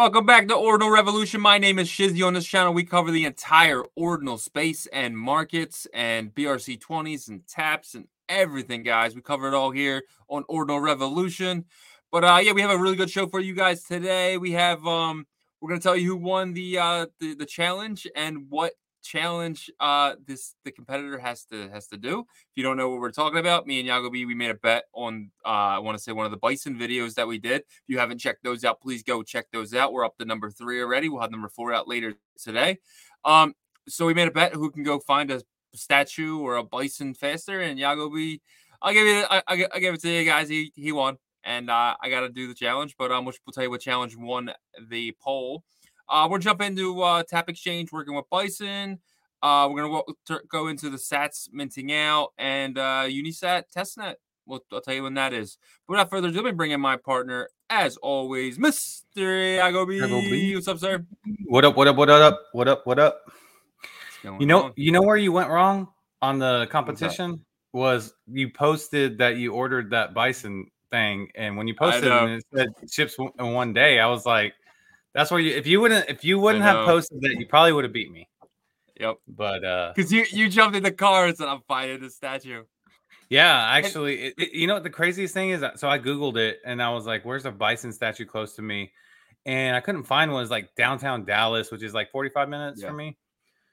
Welcome back to Ordinal Revolution. My name is Shizzy. On this channel, we cover the entire ordinal space and markets and BRC 20s and taps and everything, guys. We cover it all here on Ordinal Revolution. But uh yeah, we have a really good show for you guys today. We have um we're gonna tell you who won the uh the, the challenge and what challenge uh this the competitor has to has to do. If you don't know what we're talking about, me and Yagobi, we made a bet on uh I want to say one of the bison videos that we did. If you haven't checked those out, please go check those out. We're up to number three already. We'll have number four out later today. Um, so we made a bet who can go find a statue or a bison faster, and Yagobi, I'll give you I, I, I give it to you guys. He he won, and uh, I got to do the challenge, but um, which we'll tell you what challenge won the poll. Uh, we'll jump into uh, Tap Exchange working with Bison. Uh, we're gonna go into the Sats minting out and uh, Unisat testnet. We'll, I'll tell you when that is. But without further ado, let me bring in my partner, as always, Mr. Yagobi. What's up, sir? What up? What up? What up? What up? What up? You know, on? you know where you went wrong on the competition was you posted that you ordered that bison thing, and when you posted it, and it said ships in one day, I was like, that's where you if you wouldn't if you wouldn't have posted that, you probably would have beat me. Yep. But uh because you you jumped in the car and said I'm fighting the statue. Yeah, actually, it, it, you know what the craziest thing is? So I googled it and I was like, "Where's a bison statue close to me?" And I couldn't find one. It was like downtown Dallas, which is like 45 minutes yeah. from me.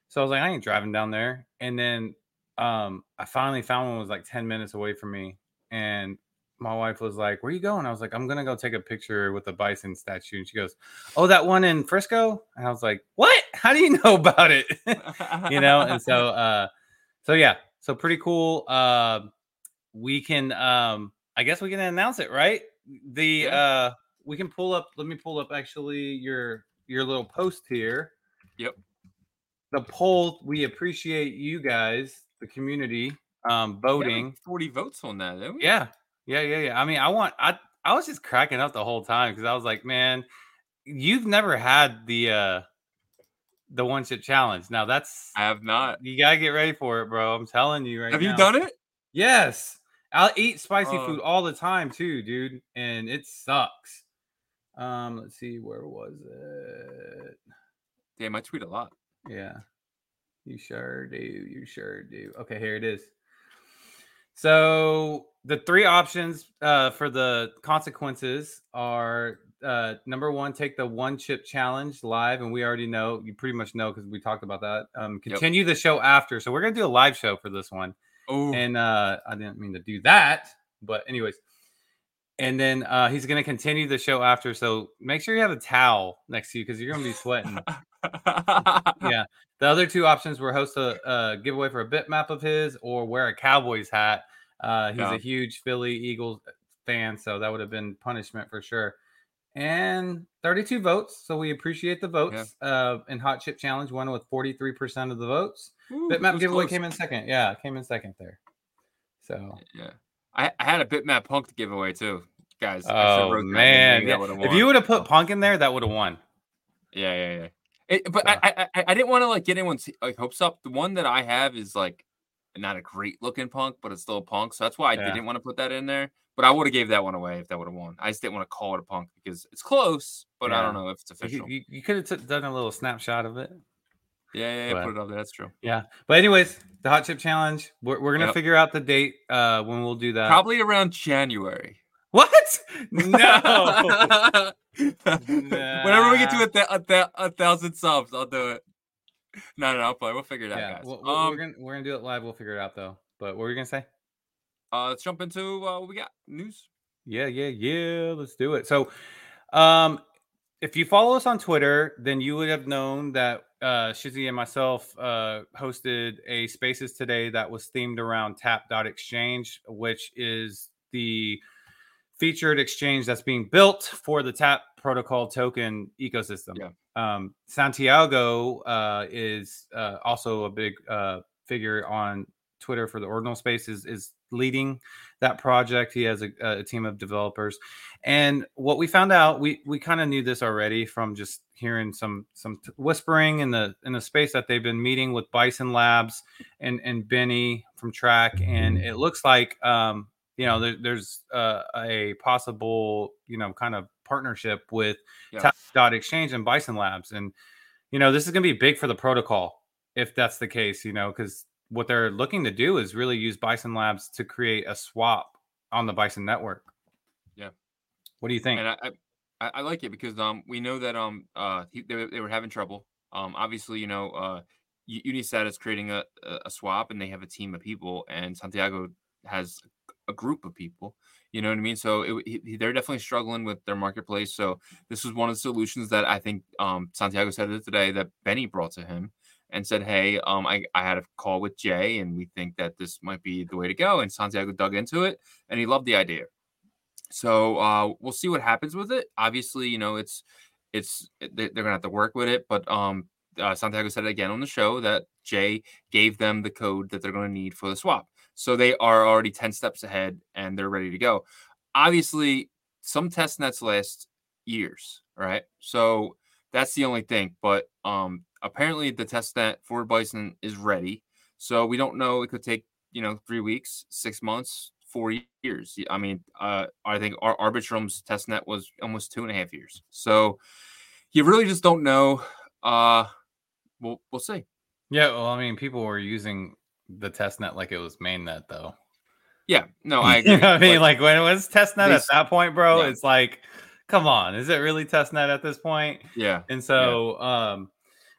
So I was like, "I ain't driving down there." And then um I finally found one was like 10 minutes away from me, and my wife was like, "Where you going?" I was like, "I'm gonna go take a picture with the bison statue." And she goes, "Oh, that one in Frisco?" And I was like, "What? How do you know about it?" you know. And so, uh, so yeah, so pretty cool. Uh, we can, um, I guess we can announce it, right? The yeah. uh, we can pull up. Let me pull up actually your your little post here. Yep. The poll. We appreciate you guys, the community, um, voting. Forty votes on that. Yeah, yeah, yeah, yeah. I mean, I want I I was just cracking up the whole time because I was like, man, you've never had the uh the one chip challenge. Now that's I have not. You gotta get ready for it, bro. I'm telling you right now. Have now. you done it? Yes. I'll eat spicy uh, food all the time too, dude, and it sucks. Um, let's see, where was it? Damn, I tweet a lot. Yeah. You sure do. You sure do. Okay, here it is. So the three options uh, for the consequences are uh, number one, take the one chip challenge live, and we already know you pretty much know because we talked about that. Um, continue yep. the show after, so we're gonna do a live show for this one. Oh, and uh, I didn't mean to do that, but anyways, and then uh, he's gonna continue the show after. So make sure you have a towel next to you because you're gonna be sweating. yeah. The other two options were host a, a giveaway for a bitmap of his or wear a Cowboys hat. Uh, he's yeah. a huge Philly Eagles fan, so that would have been punishment for sure. And 32 votes, so we appreciate the votes. Yeah. Uh, and Hot Chip Challenge won with 43% of the votes. Ooh, bitmap giveaway close. came in second. Yeah, came in second there. So yeah, I, I had a bitmap punk giveaway too, guys. Oh man, yeah. if you would have put oh. punk in there, that would have won. Yeah, yeah, yeah. It, but I, I, I didn't want to like get anyone's like hopes up. The one that I have is like not a great looking punk, but it's still a punk. So that's why I yeah. didn't want to put that in there. But I would have gave that one away if that would have won. I just didn't want to call it a punk because it's close, but yeah. I don't know if it's official. You, you, could have done a little snapshot of it. Yeah, yeah, yeah put it up there. That's true. Yeah, but anyways, the hot chip challenge. We're, we're gonna yep. figure out the date uh, when we'll do that. Probably around January. What? No. Whenever we get to a, th- a, th- a, thousand subs, I'll do it. No, no, no, I'll play. We'll figure it out, yeah, guys. We'll, um, we're gonna we're gonna do it live. We'll figure it out though. But what were you gonna say? Uh, let's jump into uh, what we got news. Yeah, yeah, yeah. Let's do it. So, um, if you follow us on Twitter, then you would have known that uh, Shizzy and myself uh, hosted a Spaces today that was themed around Tap.exchange, which is the featured exchange that's being built for the Tap protocol token ecosystem. Yeah. Um, Santiago uh, is uh, also a big uh, figure on Twitter for the Ordinal Space is, is leading that project. He has a, a team of developers, and what we found out, we we kind of knew this already from just hearing some some whispering in the in the space that they've been meeting with Bison Labs and and Benny from Trac, and it looks like um, you know there, there's uh, a possible you know kind of partnership with yeah. Dot Exchange and Bison Labs, and you know this is going to be big for the protocol if that's the case. You know, because what they're looking to do is really use Bison Labs to create a swap on the Bison network. Yeah. What do you think? And I, I, I like it because um we know that um uh he, they, they were having trouble. Um obviously you know uh Unisat is creating a, a swap and they have a team of people and Santiago has a group of people. You know what I mean? So it, they're definitely struggling with their marketplace. So this was one of the solutions that I think um, Santiago said it today that Benny brought to him and said, "Hey, um, I, I had a call with Jay, and we think that this might be the way to go." And Santiago dug into it, and he loved the idea. So uh, we'll see what happens with it. Obviously, you know it's it's they're gonna have to work with it, but um, uh, Santiago said it again on the show that Jay gave them the code that they're going to need for the swap. So they are already 10 steps ahead and they're ready to go. Obviously, some test nets last years, right? So that's the only thing. But um, apparently, the test net for Bison is ready. So we don't know. It could take, you know, three weeks, six months, four years. I mean, uh, I think our Arbitrum's test net was almost two and a half years. So you really just don't know. Uh, we'll we'll see. Yeah, well, I mean, people were using the test net like it was mainnet, though. Yeah, no, I agree. you know I mean, like when it was testnet at that point, bro, yeah. it's like, come on, is it really testnet at this point? Yeah. And so, yeah. um,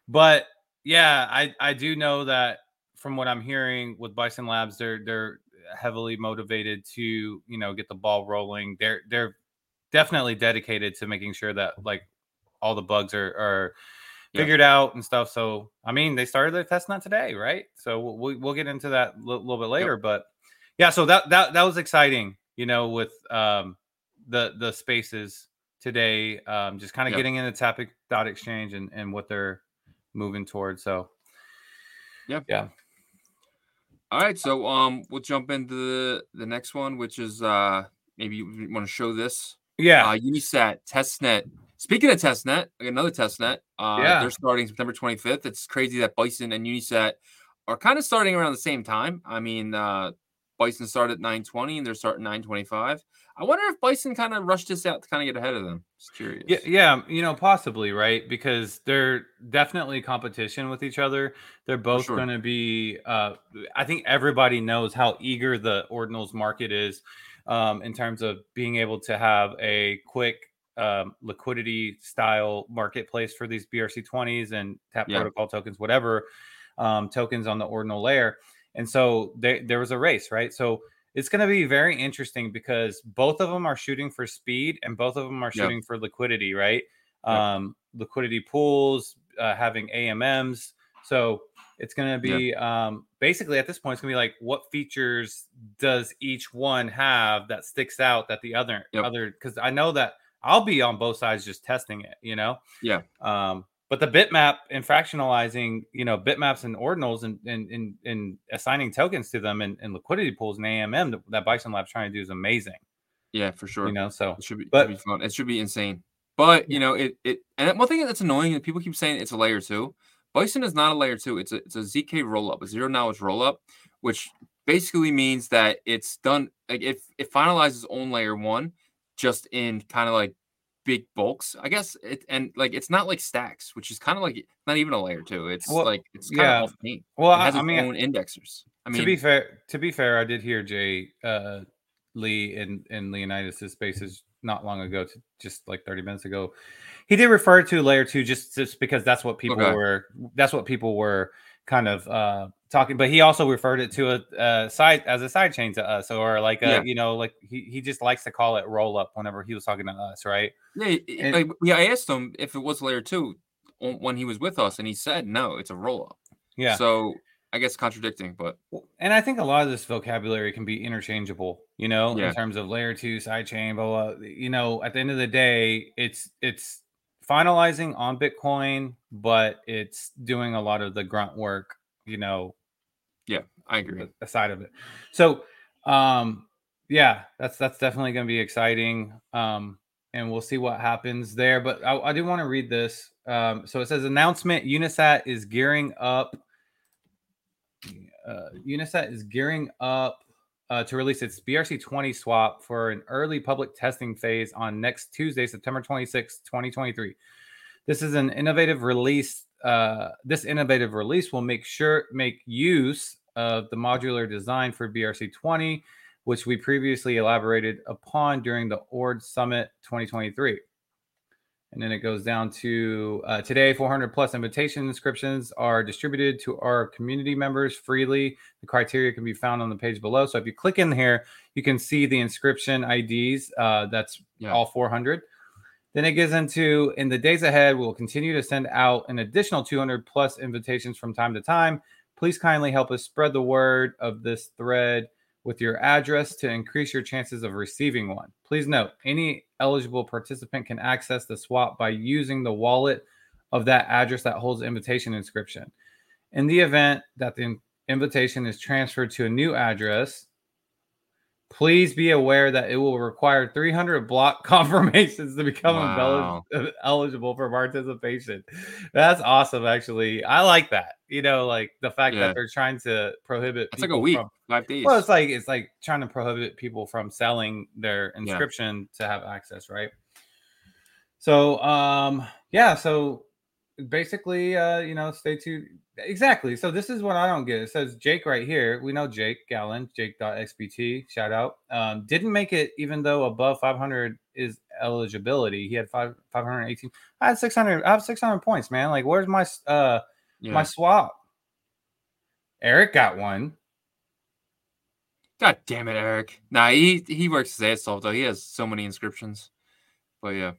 but yeah, I I do know that from what I'm hearing with Bison Labs, they're they're heavily motivated to you know get the ball rolling. They're they're definitely dedicated to making sure that like all the bugs are are figured yeah. out and stuff. So, I mean, they started their test net today, right? So we'll, we'll get into that a little, little bit later. Yep. But yeah, so that, that, that was exciting, you know, with um, the, the spaces today, um, just kind of yep. getting into topic dot exchange and, and what they're moving towards. So, yeah. Yeah. All right. So, um, we'll jump into the, the next one, which is, uh, maybe you want to show this. Yeah. Uh, Unisat testnet Speaking of testnet, another testnet, uh, yeah. they're starting September 25th. It's crazy that Bison and Unisat are kind of starting around the same time. I mean, uh, Bison started at 920 and they're starting 925. I wonder if Bison kind of rushed this out to kind of get ahead of them. Just curious. Yeah, yeah, you know, possibly, right? Because they're definitely competition with each other. They're both sure. going to be uh I think everybody knows how eager the ordinals market is um in terms of being able to have a quick um, liquidity style marketplace for these BRC20s and tap yeah. protocol tokens, whatever um, tokens on the ordinal layer. And so they, there was a race, right? So it's going to be very interesting because both of them are shooting for speed and both of them are shooting yep. for liquidity, right? Yep. Um, liquidity pools, uh, having AMMs. So it's going to be yep. um, basically at this point, it's going to be like what features does each one have that sticks out that the other other because I know that I'll be on both sides just testing it, you know? Yeah. Um, but the bitmap and fractionalizing, you know, bitmaps and ordinals and and, and, and assigning tokens to them and, and liquidity pools and AMM that Bison Lab's trying to do is amazing. Yeah, for sure. You know, so it should be, but, should be fun. It should be insane. But you know, it it and one thing that's annoying is people keep saying it's a layer two. Bison is not a layer two. It's a it's a ZK rollup, a zero knowledge rollup, which basically means that it's done like if it finalizes on layer one just in kind of like big bulks, I guess. It and like it's not like stacks, which is kind of like not even a layer two. It's well, like it's kind yeah. of off paint. Well, it has I its mean, own indexers. I mean, to be fair, to be fair, I did hear Jay uh, Lee in in Leonidas' spaces not long ago, to just like thirty minutes ago. He did refer to layer two just just because that's what people okay. were. That's what people were kind of uh, talking, but he also referred it to a, a side as a side chain to us, or like a, yeah. you know, like he, he just likes to call it roll up whenever he was talking to us, right? Yeah, and, like, yeah. I asked him if it was layer two when he was with us, and he said no, it's a roll up. Yeah. So I guess contradicting, but and I think a lot of this vocabulary can be interchangeable, you know, yeah. in terms of layer two, side chain, blah, blah. You know, at the end of the day, it's it's finalizing on Bitcoin, but it's doing a lot of the grunt work, you know. Yeah, I agree. Aside of it. So um yeah, that's that's definitely gonna be exciting. Um and we'll see what happens there. But I, I do want to read this. Um, so it says announcement Unisat is gearing up. Uh, Unisat is gearing up uh, to release its BRC20 swap for an early public testing phase on next Tuesday, September 26, 2023. This is an innovative release. Uh, this innovative release will make sure make use of the modular design for BRC20, which we previously elaborated upon during the ORD Summit 2023. And then it goes down to uh, today, 400 plus invitation inscriptions are distributed to our community members freely. The criteria can be found on the page below. So if you click in here, you can see the inscription IDs. Uh, that's yeah. all 400. Then it gets into in the days ahead, we'll continue to send out an additional 200 plus invitations from time to time. Please kindly help us spread the word of this thread with your address to increase your chances of receiving one. Please note, any eligible participant can access the swap by using the wallet of that address that holds the invitation inscription. In the event that the invitation is transferred to a new address, Please be aware that it will require 300 block confirmations to become wow. eligible for participation. That's awesome, actually. I like that. You know, like the fact yeah. that they're trying to prohibit. It's like a week, from, five days. Well, it's like it's like trying to prohibit people from selling their inscription yeah. to have access, right? So, um, yeah. So basically, uh, you know, stay tuned. Exactly. So this is what I don't get. It says Jake right here. We know Jake Gallen, Jake.xbt, shout out. Um, didn't make it even though above 500 is eligibility. He had five 518. I had 600. I have 600 points, man. Like, where's my uh yeah. my swap? Eric got one. God damn it, Eric. Nah, he he works his ass off though. He has so many inscriptions. But yeah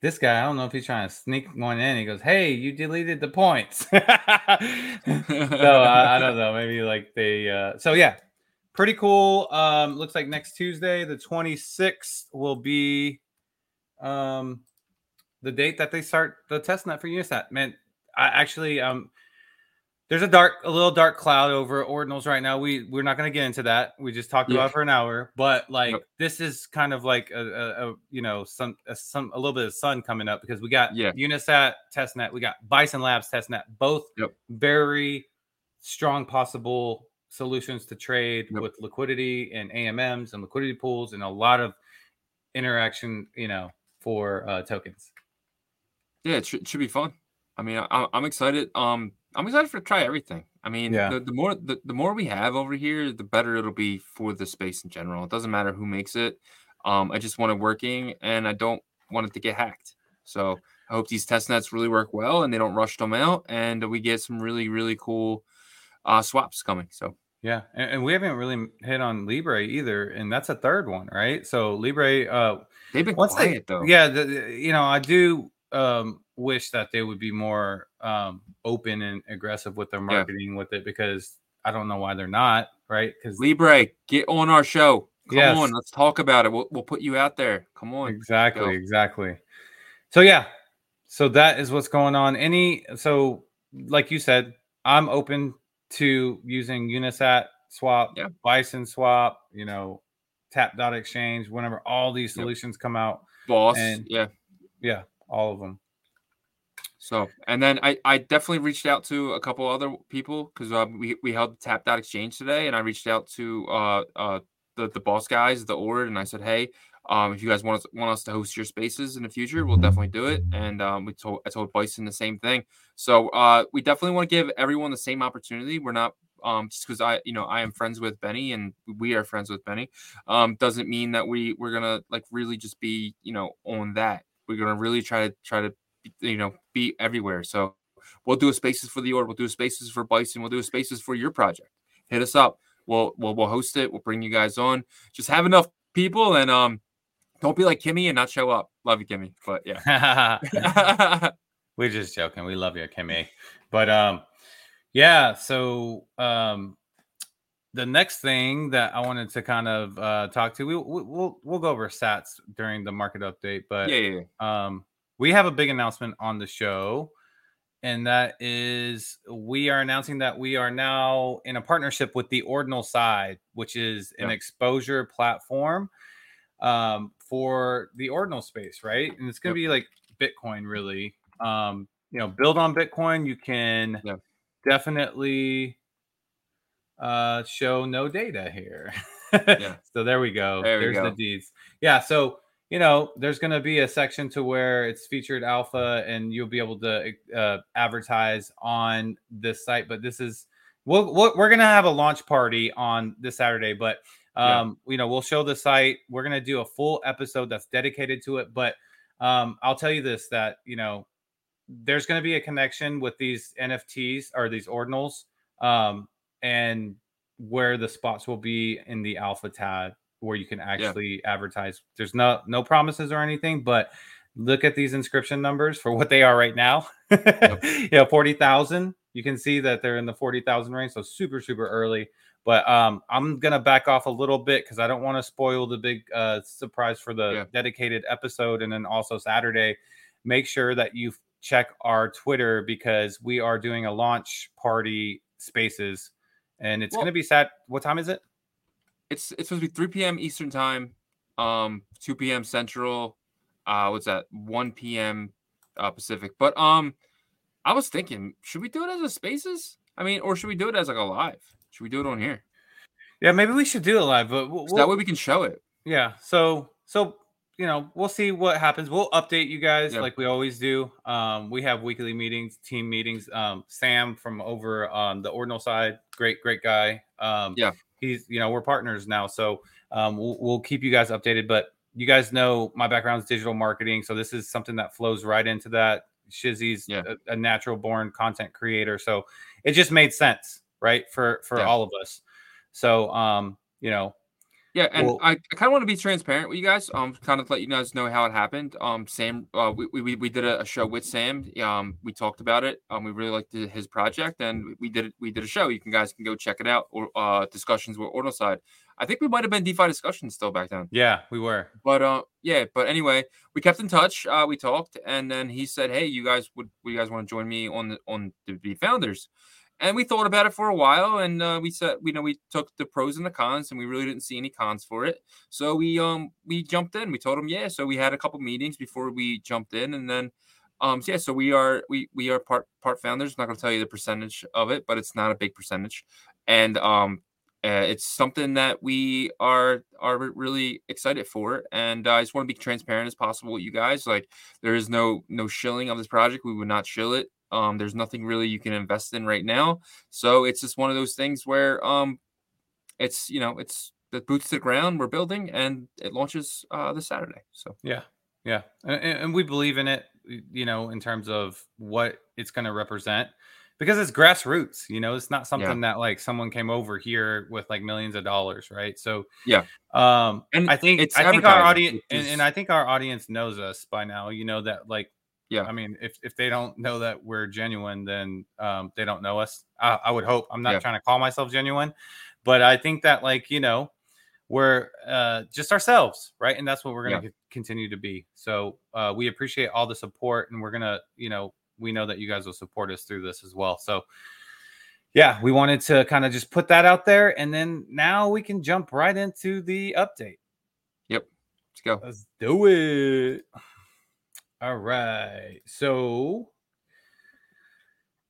this guy, I don't know if he's trying to sneak one in. He goes, "Hey, you deleted the points." so I, I, don't know. Maybe like they. Uh, so yeah, pretty cool. Um, looks like next Tuesday, the twenty sixth, will be um the date that they start the test net for Unisat. Man, I actually um there's a dark, a little dark cloud over ordinals right now. We we're not going to get into that. We just talked yeah. about for an hour, but like this is kind of like a, a, a you know some a, some a little bit of sun coming up because we got yeah. Unisat testnet, we got Bison Labs testnet, both yep. very strong possible solutions to trade yep. with liquidity and AMMs and liquidity pools and a lot of interaction, you know, for uh, tokens. Yeah, it, sh- it should be fun. I mean, I, I'm excited. Um, I'm excited for to try everything. I mean, yeah. the, the more the, the more we have over here, the better it'll be for the space in general. It doesn't matter who makes it. Um, I just want it working, and I don't want it to get hacked. So I hope these test nets really work well, and they don't rush them out, and we get some really really cool uh, swaps coming. So yeah, and, and, we haven't really hit on Libre either, and that's a third one, right? So Libre, uh, they've been quiet they, though. Yeah, the, you know, I do um, wish that they would be more um, open and aggressive with their marketing yeah. with it because I don't know why they're not right. Because Libre, get on our show. Come yes. on, let's talk about it. We'll, we'll put you out there. Come on. Exactly. Exactly. So yeah, so that is what's going on. Any so like you said, I'm open to using Unisat swap, yeah. Bison swap, you know, Tap dot exchange, whenever all these solutions yep. come out. Boss, and yeah, yeah, all of them. So, and then I, I definitely reached out to a couple other people because uh, we, we held Tap Dot Exchange today, and I reached out to uh, uh, the, the boss guys, the Ord, and I said, hey, um, if you guys want us, want us to host your spaces in the future, we'll definitely do it. And um, we told I told Bison the same thing. So uh, we definitely want to give everyone the same opportunity. We're not um, just because I, you know, I am friends with Benny and we are friends with Benny, um, doesn't mean that we we're gonna like really just be, you know, on that. We're gonna really try to try to you know, be everywhere. So we'll do a spaces for the Ord, we'll do a spaces for Bison, we'll do a spaces for your project. Hit us up. We'll we'll we'll host it. We'll bring you guys on. Just have enough people and um don't be like Kimmy and not show up. Love you, Kimmy. But yeah. We're just joking. We love you, Kimmy. But um yeah, so um the next thing that I wanted to kind of uh, talk to, we, we, will we'll go over sats during the market update, but yeah, yeah, yeah. um, we have a big announcement on the show, and that is we are announcing that we are now in a partnership with the Ordinal Side, which is an exposure platform um, for the Ordinal space, right? And it's going to be like Bitcoin, really. Um, you know, build on Bitcoin. You can definitely uh, show no data here. yeah. So there we go. There There's go. the deeds. Yeah. So you know, there's going to be a section to where it's featured alpha, and you'll be able to uh, advertise on this site. But this is we'll, we we are going to have a launch party on this Saturday, but um, yeah. you know, we'll show the site. We're going to do a full episode that's dedicated to it. But um, I'll tell you this: that you know, there's going to be a connection with these NFTs or these ordinals, um, and where the spots will be in the alpha tab where you can actually yeah. advertise. There's no no promises or anything, but look at these inscription numbers for what they are right now. yep. Yeah, forty thousand. You can see that they're in the forty thousand range, so super super early. But um, I'm gonna back off a little bit because I don't want to spoil the big uh, surprise for the yeah. dedicated episode, and then also Saturday. Make sure that you check our Twitter because we are doing a launch party spaces, and it's well, gonna be sat. What time is it? it's it's supposed to be 3 p.m. Eastern time, um, 2 p.m. Central. Uh, what's that? 1 p.m. Uh, Pacific. But um, I was thinking, should we do it as a Spaces? I mean, or should we do it as like a live? Should we do it on here? Yeah, maybe we should do it live, but we'll, so that way we can show it. Yeah. So so you know, we'll see what happens. We'll update you guys like we always do. Um, we have weekly meetings, team meetings. Um, Sam from over on the Ordinal side, great, great guy. Um, yeah, he's you know we're partners now, so um, we'll, we'll keep you guys updated. But you guys know my background is digital marketing, so this is something that flows right into that. Shizzy's yeah. a, a, natural born content creator, so it just made sense, right, for for yeah. all of us. So um, you know, yeah, and well, I, I kind of want to be transparent with you guys. Um, kind of let you guys know how it happened. Um, Sam, uh, we, we, we did a, show with Sam. Um, we talked about it. Um, we really liked his project, and we did. We did a show. You can guys can go check it out. Or uh, discussions with Ordinal side. I think we might have been DeFi discussions still back then. Yeah, we were. But uh, yeah. But anyway, we kept in touch. Uh, we talked, and then he said, "Hey, you guys would, would you guys want to join me on the on the be founders?" And we thought about it for a while and uh, we said you know we took the pros and the cons and we really didn't see any cons for it. So we um we jumped in. We told them yeah so we had a couple meetings before we jumped in and then um so yeah so we are we we are part part founders. I'm not going to tell you the percentage of it but it's not a big percentage. And um uh, it's something that we are are really excited for and uh, i just want to be transparent as possible with you guys. Like there is no no shilling of this project. We would not shill it um, there's nothing really you can invest in right now. So it's just one of those things where um, it's you know it's the boots to the ground. We're building, and it launches uh, this Saturday. So yeah, yeah, and, and we believe in it. You know, in terms of what it's going to represent. Because it's grassroots, you know, it's not something yeah. that like someone came over here with like millions of dollars, right? So yeah, um, and I think it's I think our audience, and, and I think our audience knows us by now. You know that like yeah. I mean, if, if they don't know that we're genuine, then um, they don't know us. I, I would hope. I'm not yeah. trying to call myself genuine, but I think that, like, you know, we're uh, just ourselves, right? And that's what we're going to yeah. continue to be. So uh, we appreciate all the support, and we're going to, you know, we know that you guys will support us through this as well. So, yeah, we wanted to kind of just put that out there. And then now we can jump right into the update. Yep. Let's go. Let's do it. All right. So,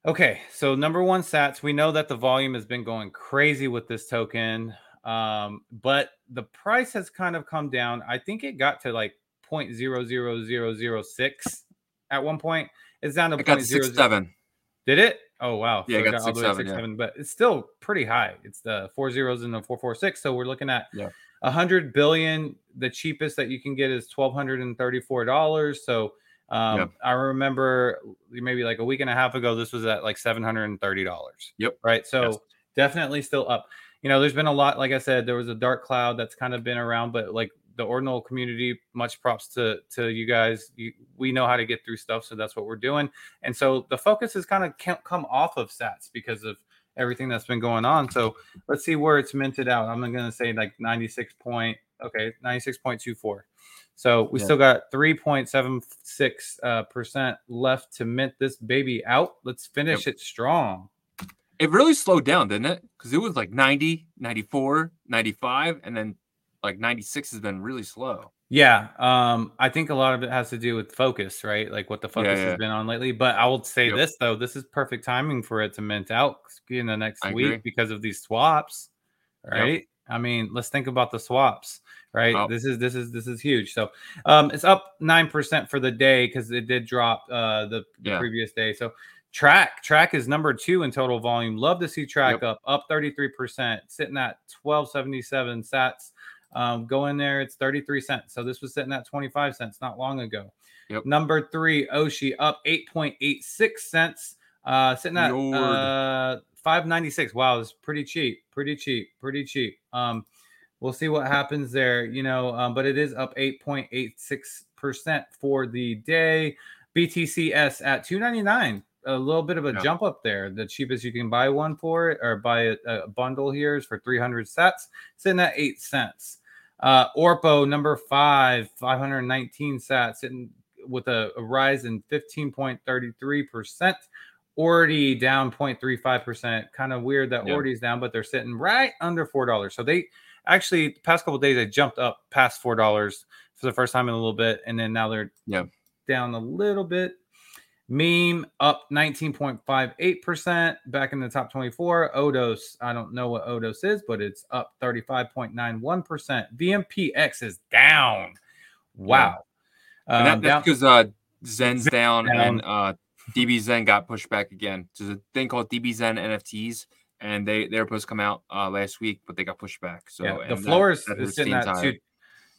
okay. So, number one sats, we know that the volume has been going crazy with this token, um, but the price has kind of come down. I think it got to like 0.00006 at one point. It's down to it got six seven. Did it? Oh wow! Yeah, so it got, got six, seven, six yeah. seven, but it's still pretty high. It's the four zeros and the four four six. So we're looking at yeah. 100 billion. The cheapest that you can get is $1,234. So um, yep. I remember maybe like a week and a half ago, this was at like $730. Yep. Right. So yes. definitely still up. You know, there's been a lot, like I said, there was a dark cloud that's kind of been around, but like the ordinal community, much props to to you guys. You, we know how to get through stuff, so that's what we're doing. And so the focus has kind of come off of sats because of everything that's been going on. So let's see where it's minted out. I'm going to say like 96 point, okay, 96.24. So we yeah. still got 3.76 uh, percent left to mint this baby out. Let's finish yep. it strong. It really slowed down, didn't it? Because it was like 90, 94, 95, and then like 96 has been really slow. Yeah, um, I think a lot of it has to do with focus, right? Like what the focus yeah, yeah. has been on lately. But I will say yep. this though: this is perfect timing for it to mint out in the next I week agree. because of these swaps, right? Yep. I mean, let's think about the swaps, right? Oh. This is this is this is huge. So um it's up nine percent for the day because it did drop uh the, the yeah. previous day. So Trac Trac is number two in total volume. Love to see Trac yep. up up 33%, sitting at 1277 sats. Um, go in there, it's 33 cents. So this was sitting at 25 cents not long ago. Yep. Number three, Oshi up 8.86 cents. Uh, sitting at uh, 596. Wow, it's pretty cheap, pretty cheap, pretty cheap. Um, we'll see what happens there, you know, um, but it is up 8.86% for the day. BTCS at 299 a little bit of a yeah. jump up there. The cheapest you can buy one for it or buy a, a bundle here is for 300 sets, sitting at eight cents. Uh, Orpo number five, 519 sats, sitting with a, a rise in 15.33%. Ordi down 0.35%. Kind of weird that yeah. Down, but they're sitting right under $4. So they actually, the past couple days, they jumped up past $4 for the first time in a little bit. And then now they're yeah. down a little bit. Meme up 19.58% back in the top 24. Odos, I don't know what Odos is, but it's up 35.91%. VMPX is down. Wow. Yeah. Um, that, that's because uh, Zen's down, down, and uh, DBXen got pushed back again. There's a thing called DBXen NFTs, and they they were supposed to come out uh, last week, but they got pushed back. So yeah, the floor is, is sitting at two,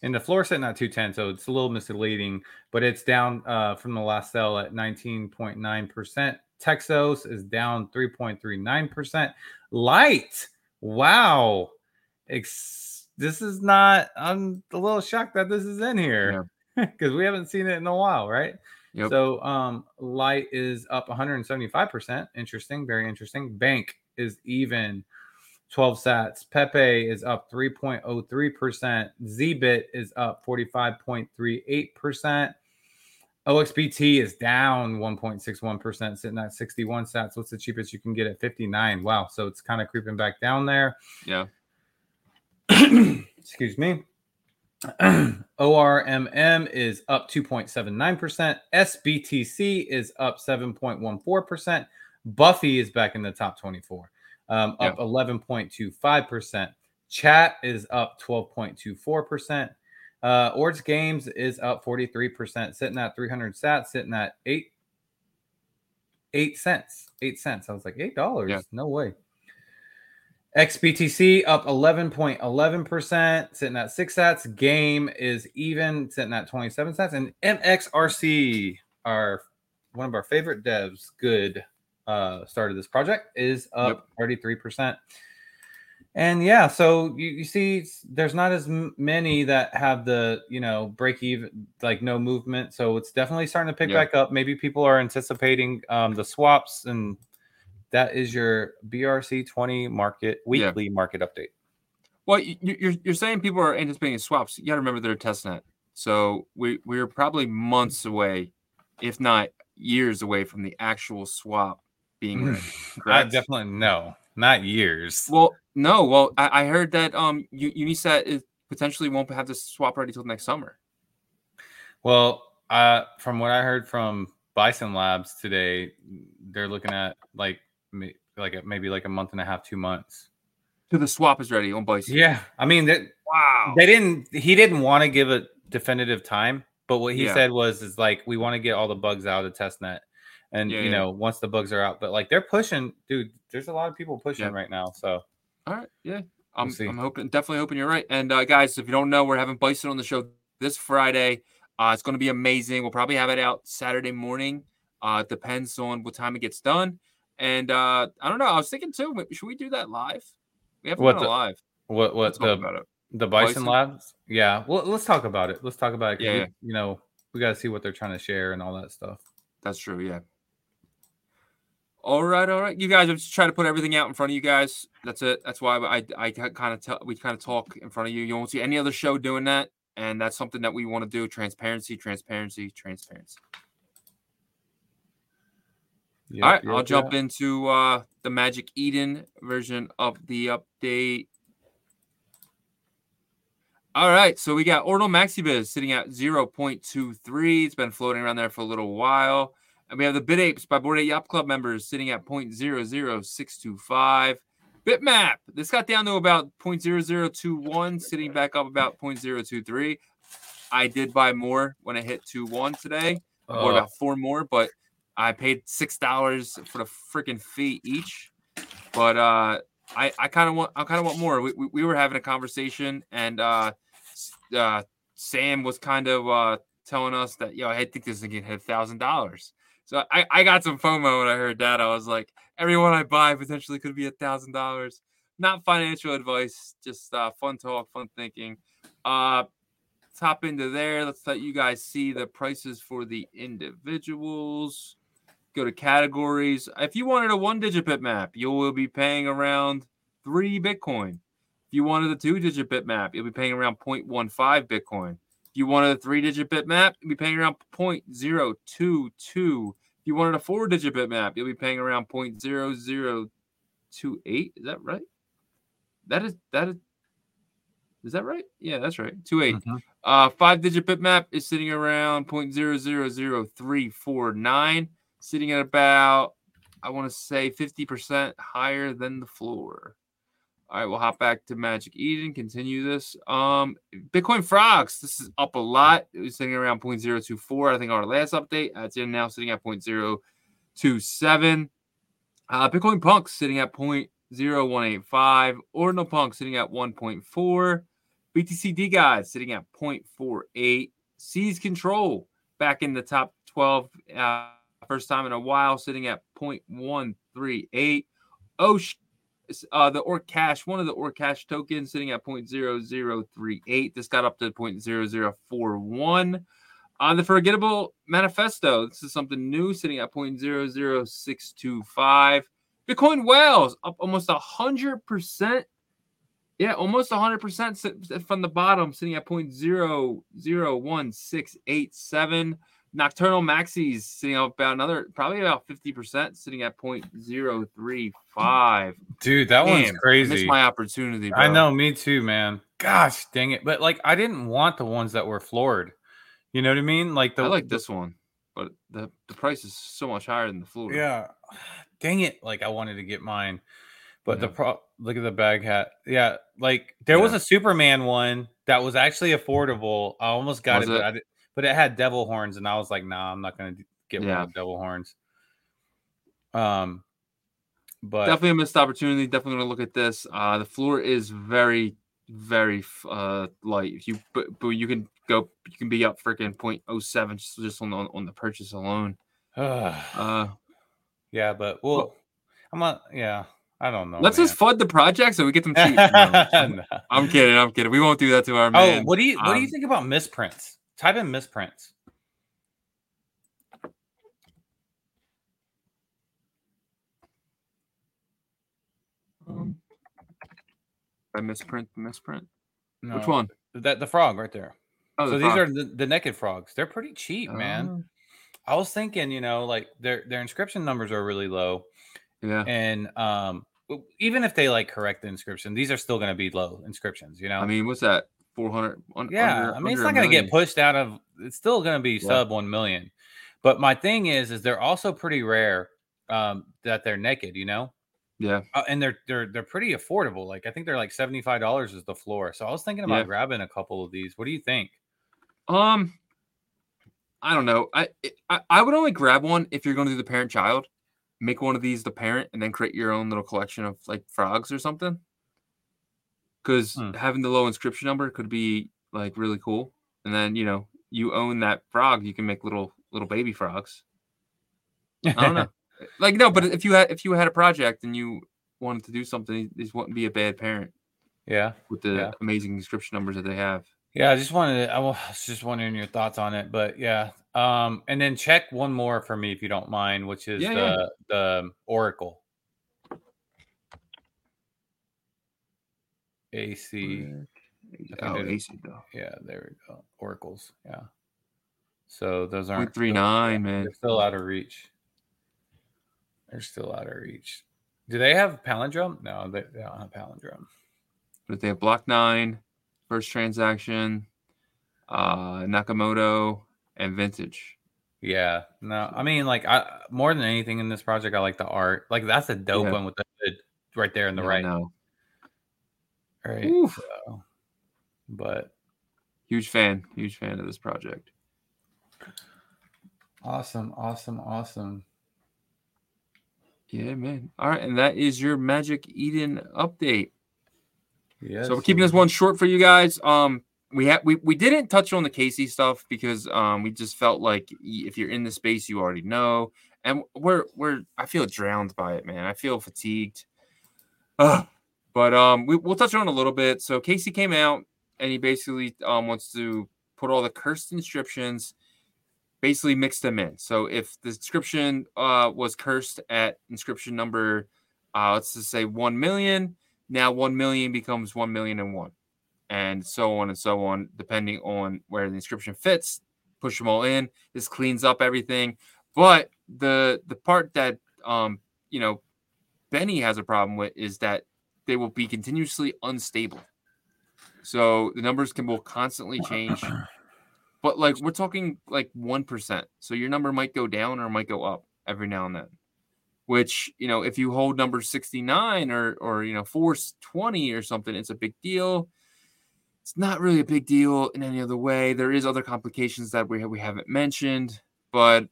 and the floor sitting at 210, so it's a little misleading, but it's down uh, from the last sell at 19.9%. Texos is down 3.39%. Light, wow. Ex- this is not, I'm a little shocked that this is in here because yeah. we haven't seen it in a while, right? Yep. So um, light is up 175%. Interesting, very interesting. Bank is even 12 sats. Pepe is up 3.03%. Zbit is up 45.38%. OXBT is down 1.61%, sitting at 61 sats. What's the cheapest you can get at 59? Wow. So it's kind of creeping back down there. Yeah. Excuse me. ORMM is up 2.79%. SBTC is up 7.14%. Buffy is back in the top 24 um, up yeah. 11.25%. Chat is up 12.24%. Uh, Ords Games is up 43%, sitting at 300 sats, sitting at eight eight cents. Eight cents. I was like, eight dollars. Yeah. No way. XBTC up 11.11%, sitting at six sats. Game is even, sitting at 27 cents. And MXRC, our one of our favorite devs, good uh, started this project is up yep. 33%. And yeah, so you, you see, there's not as many that have the, you know, break even, like no movement. So it's definitely starting to pick yep. back up. Maybe people are anticipating um, the swaps, and that is your BRC 20 market weekly yeah. market update. Well, you're, you're saying people are anticipating swaps. You got to remember they're testing it. So we, we're probably months away, if not years away from the actual swap being read. I definitely no, not years. Well, no. Well, I, I heard that um Unisat is potentially won't have this swap ready till next summer. Well, uh, from what I heard from Bison Labs today, they're looking at like like maybe like a month and a half, two months. To the swap is ready on Bison. Yeah, I mean that. Wow. They didn't. He didn't want to give a definitive time, but what he yeah. said was is like we want to get all the bugs out of the test net and yeah, you know once the bugs are out but like they're pushing dude there's a lot of people pushing yeah. right now so. All right yeah i'm, we'll I'm hoping definitely hoping you're right and uh, guys if you don't know we're having bison on the show this friday uh, it's going to be amazing we'll probably have it out saturday morning uh, depends on what time it gets done and uh, i don't know i was thinking too should we do that live? We haven't what done the, live. what what the, the bison, bison, labs? Yeah well let's talk about it let's talk about it yeah, we, you know we got to see what they're trying to share and all that stuff. That's true yeah all right, all right. You guys, I'm just trying to put everything out in front of you guys. That's it. That's why I I kind of tell we kind of talk in front of you. You won't see any other show doing that, and that's something that we want to do. Transparency, transparency, transparency. Yep, all right, yep, I'll jump yeah. into uh, the Magic Eden version of the update. All right, so we got Ordinal Maxi Biz sitting at 0.23. It's been floating around there for a little while. And we have the Bit Apes by Bored Ape Yacht Club members sitting at 0.00625. Bitmap. This got down to about 0.0021, sitting back up about 0.023. I did buy more when I hit 2-1 today. I bought about four more, but I paid six dollars for the freaking fee each. But uh I, I kind of want I kind of want more. We, we, we, were having a conversation and uh, uh, Sam was kind of uh, telling us that yo I think this is gonna hit a thousand dollars. So I, I got some FOMO when I heard that. I was like, everyone I buy potentially could be a thousand dollars. Not financial advice, just uh, fun talk, fun thinking. Uh, top into there. Let's let you guys see the prices for the individuals. Go to categories. If you wanted a one digit bitmap, you will be paying around three Bitcoin. If you wanted a two digit bitmap, you'll be paying around 0.15 Bitcoin. If you wanted a three digit bitmap, you'll be paying around 0.022. If you wanted a four digit bitmap, you'll be paying around 0.0028. Is that right? That is that is is that right? Yeah, that's right. Two eight. Mm-hmm. Uh, five digit bitmap is sitting around 0.000349, sitting at about I want to say 50% higher than the floor. All right, we'll hop back to Magic Eden, continue this. Um, Bitcoin Frogs, this is up a lot. It was sitting around 0.024. I think our last update. It's in now sitting at 0.027. Uh, Bitcoin Punk sitting at 0.0185. Ordinal Punk sitting at 1.4. BTC DeGod sitting at 0.48. Seize Control back in the top 12. Uh, first time in a while, sitting at 0.138. Osh uh, the Orc Cash, one of the Orc Cash tokens sitting at 0.0038. This got up to 0.0041. On the Forgettable Manifesto, this is something new sitting at 0.00625. Bitcoin Whales up almost 100%. Yeah, almost 100% from the bottom, sitting at 0.001687. Nocturnal Maxis sitting up about another, probably about 50%, sitting at 0.035. Dude, that Damn, one's crazy. I missed my opportunity. Bro. I know, me too, man. Gosh dang it. But like, I didn't want the ones that were floored. You know what I mean? Like, the, I like this one, but the, the price is so much higher than the floor. Yeah. Dang it. Like, I wanted to get mine. But yeah. the pro look at the bag hat. Yeah, like there yeah. was a Superman one that was actually affordable. I almost got was it, it? But I, did, but it had devil horns, and I was like, nah, I'm not gonna get yeah. one with devil horns. Um, but definitely a missed opportunity. Definitely gonna look at this. Uh, the floor is very, very uh light. If you but, but you can go, you can be up freaking 0.07 just, just on the on the purchase alone. uh, yeah, but well, well I'm not. Yeah, I don't know. Let's man. just fund the project so we get them cheap. no, I'm kidding. I'm kidding. We won't do that to our oh, man. Oh, what do you what um, do you um, think about misprints? Type in misprints. Um, I misprint the misprint. No, Which one? That the frog right there. Oh, so the these are the, the, naked frogs. They're pretty cheap, man. Oh. I was thinking, you know, like their their inscription numbers are really low. Yeah. And um even if they like correct the inscription, these are still going to be low inscriptions, you know. I mean, what's that? 400 yeah under, i mean it's not going to get pushed out of it's still going to be yeah. sub 1 million. But my thing is is they're also pretty rare um that they're naked you know? Yeah. Uh, and they're they're they're pretty affordable. Like i think they're like 75 dollars is the floor. So i was thinking about yeah. grabbing a couple of these. What do you think? Um i don't know. I i, I would only grab one if you're going to do the parent child make one of these the parent and then create your own little collection of like frogs or something because hmm. having the low inscription number could be like really cool. And then you know you own that frog, you can make little little baby frogs. I don't know, like no, but if you had if you had a project and you wanted to do something, this wouldn't be a bad parent. Yeah, with the yeah. amazing inscription numbers that they have. Yeah, I just wanted to, I was just wondering your thoughts on it, but yeah. Um, and then check one more for me if you don't mind, which is yeah, the yeah. the Oracle. AC. Oh, AC though. Yeah, there we go. Oracles. Yeah. So those aren't three nine, man. They're still out of reach. They're still out of reach. Do they have palindrome? No, they, they don't have palindrome. But they have block nine, first transaction, uh, Nakamoto, and vintage. Yeah, no, I mean, like, I more than anything in this project, I like the art. Like, that's a dope yeah. one with the right there in the yeah, right. All right. So, but huge fan, huge fan of this project. Awesome, awesome, awesome. Yeah, man. All right, and that is your Magic Eden update. Yeah. So we're keeping this one short for you guys. Um, we had we, we didn't touch on the Casey stuff because um we just felt like if you're in the space you already know and we're we're I feel drowned by it man I feel fatigued Ugh. But um we, we'll touch on a little bit so Casey came out and he basically um wants to put all the cursed inscriptions basically mix them in so if the inscription uh was cursed at inscription number uh let's just say 1 million now 1 million becomes 1 million and one and so on and so on, depending on where the inscription fits. Push them all in. This cleans up everything. But the the part that um you know Benny has a problem with is that they will be continuously unstable. So the numbers can will constantly change. But like we're talking like one percent. So your number might go down or might go up every now and then. Which, you know, if you hold number 69 or or you know 420 or something, it's a big deal it's not really a big deal in any other way. There is other complications that we we haven't mentioned, but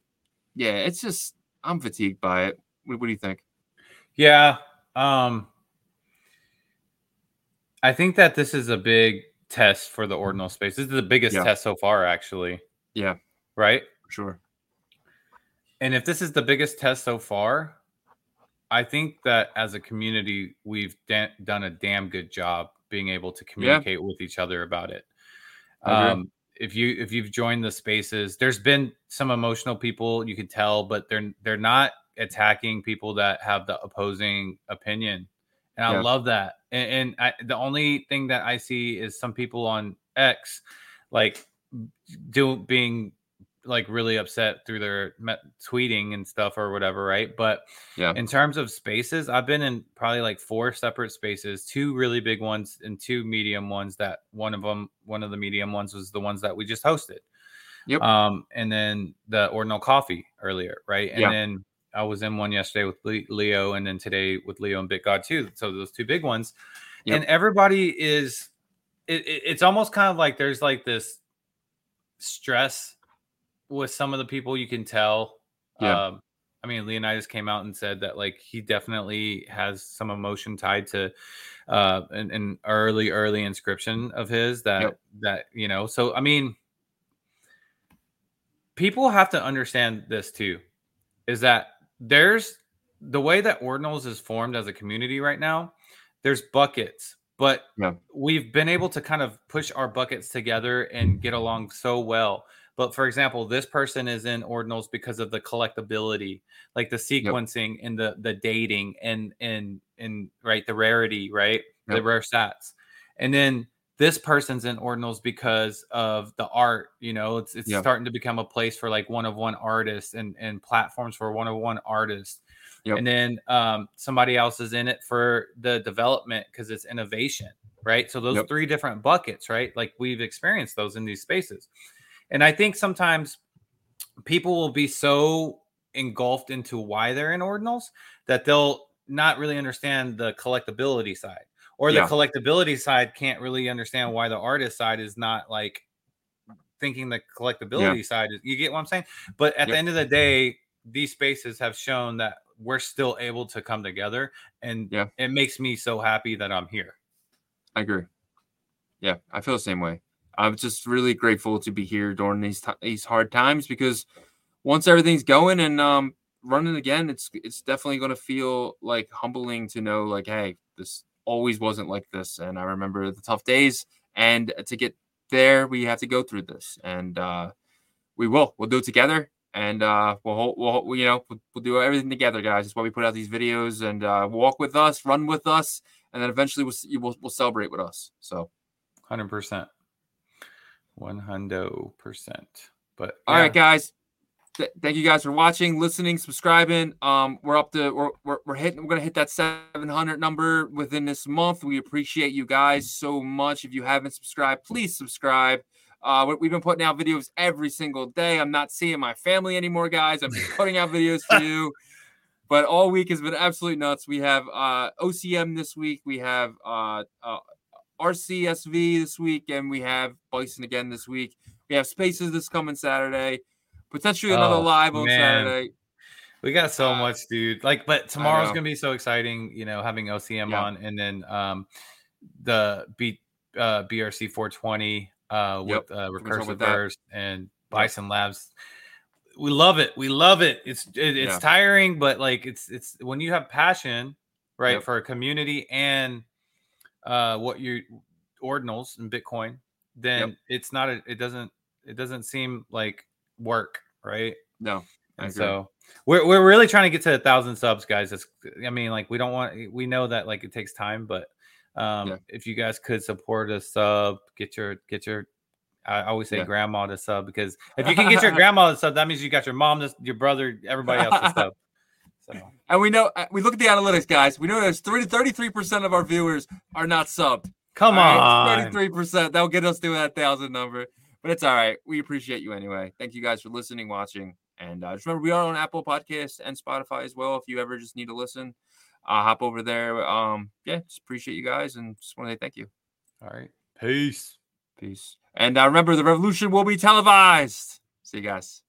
yeah, it's just I'm fatigued by it. What, what do you think? Yeah, um, I think that this is a big test for the ordinal space. This is the biggest yeah. test so far, actually. Yeah. Right. Sure. And if this is the biggest test so far, I think that as a community, we've da- done a damn good job being able to communicate yeah. with each other about it. Um, if you if you've joined the spaces, there's been some emotional people you could tell, but they're they're not attacking people that have the opposing opinion, and I love that. And, and I, the only thing that I see is some people on X, like do being like really upset through their tweeting and stuff or whatever, right? But yeah, in terms of spaces, I've been in probably like four separate spaces, two really big ones and two medium ones. That one of them, one of the medium ones was the ones that we just hosted. Yep. Um, and then the ordinal coffee earlier, right? And yeah. then I was in one yesterday with Leo, and then today with Leo and Bit God too. So those two big ones, yep. and everybody is. It, it, it's almost kind of like there's like this stress with some of the people you can tell. Yeah. Um, I mean, Leonidas came out and said that like he definitely has some emotion tied to uh an, an early, early inscription of his that yep. that you know. So I mean, people have to understand this too, is that there's the way that Ordinals is formed as a community right now. There's buckets, but yeah. we've been able to kind of push our buckets together and get along so well but for example, this person is in ordinals because of the collectability, like the sequencing yep. and the the dating and and and right the rarity, right? Yep. The rare stats. And then this person's in ordinals because of the art you know it's it's starting to become a place for like one of one artists and and platforms for one of one artists. Yep. and then um, somebody else is in it for the development because it's innovation right? So those yep. three different buckets right? Like we've experienced those in these spaces. And I think sometimes people will be so engulfed into why they're in ordinals that they'll not really understand the collectability side or the yeah. collectability side can't really understand why the artist side is not like thinking the collectability yeah. side is you get what i'm saying? But at the end of the day these spaces have shown that we're still able to come together and yeah. it makes me so happy that i'm here. I agree. Yeah i feel the same way. I'm just really grateful to be here during these t- these hard times because once everything's going and um, running again, it's it's definitely going to feel like humbling to know like, hey, this always wasn't like this, and I remember the tough days, and to get there, we have to go through this, and uh, we will. We'll do it together, and uh, we'll, we'll you know we'll, we'll, do everything together, guys. That's why we put out these videos and uh, walk with us, run with us, and then eventually we'll we'll, we'll celebrate with us. So, hundred percent. One hundred percent. But yeah. all right, guys. Th- thank you guys for watching, listening, subscribing. Um, we're up to we're, we're, we're hitting we're gonna hit that 700 number within this month. We appreciate you guys so much. If you haven't subscribed, please subscribe. Uh, we've been putting out videos every single day. I'm not seeing my family anymore, guys. I'm just putting out videos for you. but all week has been absolutely nuts. We have uh, OCM this week. We have uh, uh, RCSV this week, and we have Bison again this week. We have Spaces this coming Saturday. Potentially another oh, live on man. Saturday. We got so uh, much, dude. Like, but tomorrow's gonna be so exciting. You know, having OCM yeah. on, and then um, the B uh, BRC 420 uh, with yep. uh, recursive burst and Bison yep. Labs. We love it. We love it. It's it, it's yeah. tiring, but like it's it's when you have passion, right, yep. for a community and uh, what you ordinals and Bitcoin, then it's not a, it doesn't it doesn't seem like work, right? No. And so we're we're really trying to get to a thousand subs, guys. It's I mean, like we don't want we know that like it takes time, but um yeah. if you guys could support a sub, get your get your I always say yeah. grandma to sub because if you can get your grandma to sub, that means you got your mom, to, your brother, everybody else to sub. So. And we know uh, we look at the analytics, guys. We know there's 30 33 percent of our viewers are not subbed. Come on, thirty three percent. That'll get us to that thousand number, but it's all right. We appreciate you anyway. Thank you guys for listening, watching. And uh, just remember, we are on Apple Podcast and Spotify as well. If you ever just need to listen, uh, hop over there. Um, yeah, just appreciate you guys and just want to say thank you. All right. Peace. Peace. And uh, remember, the revolution will be televised. See you guys.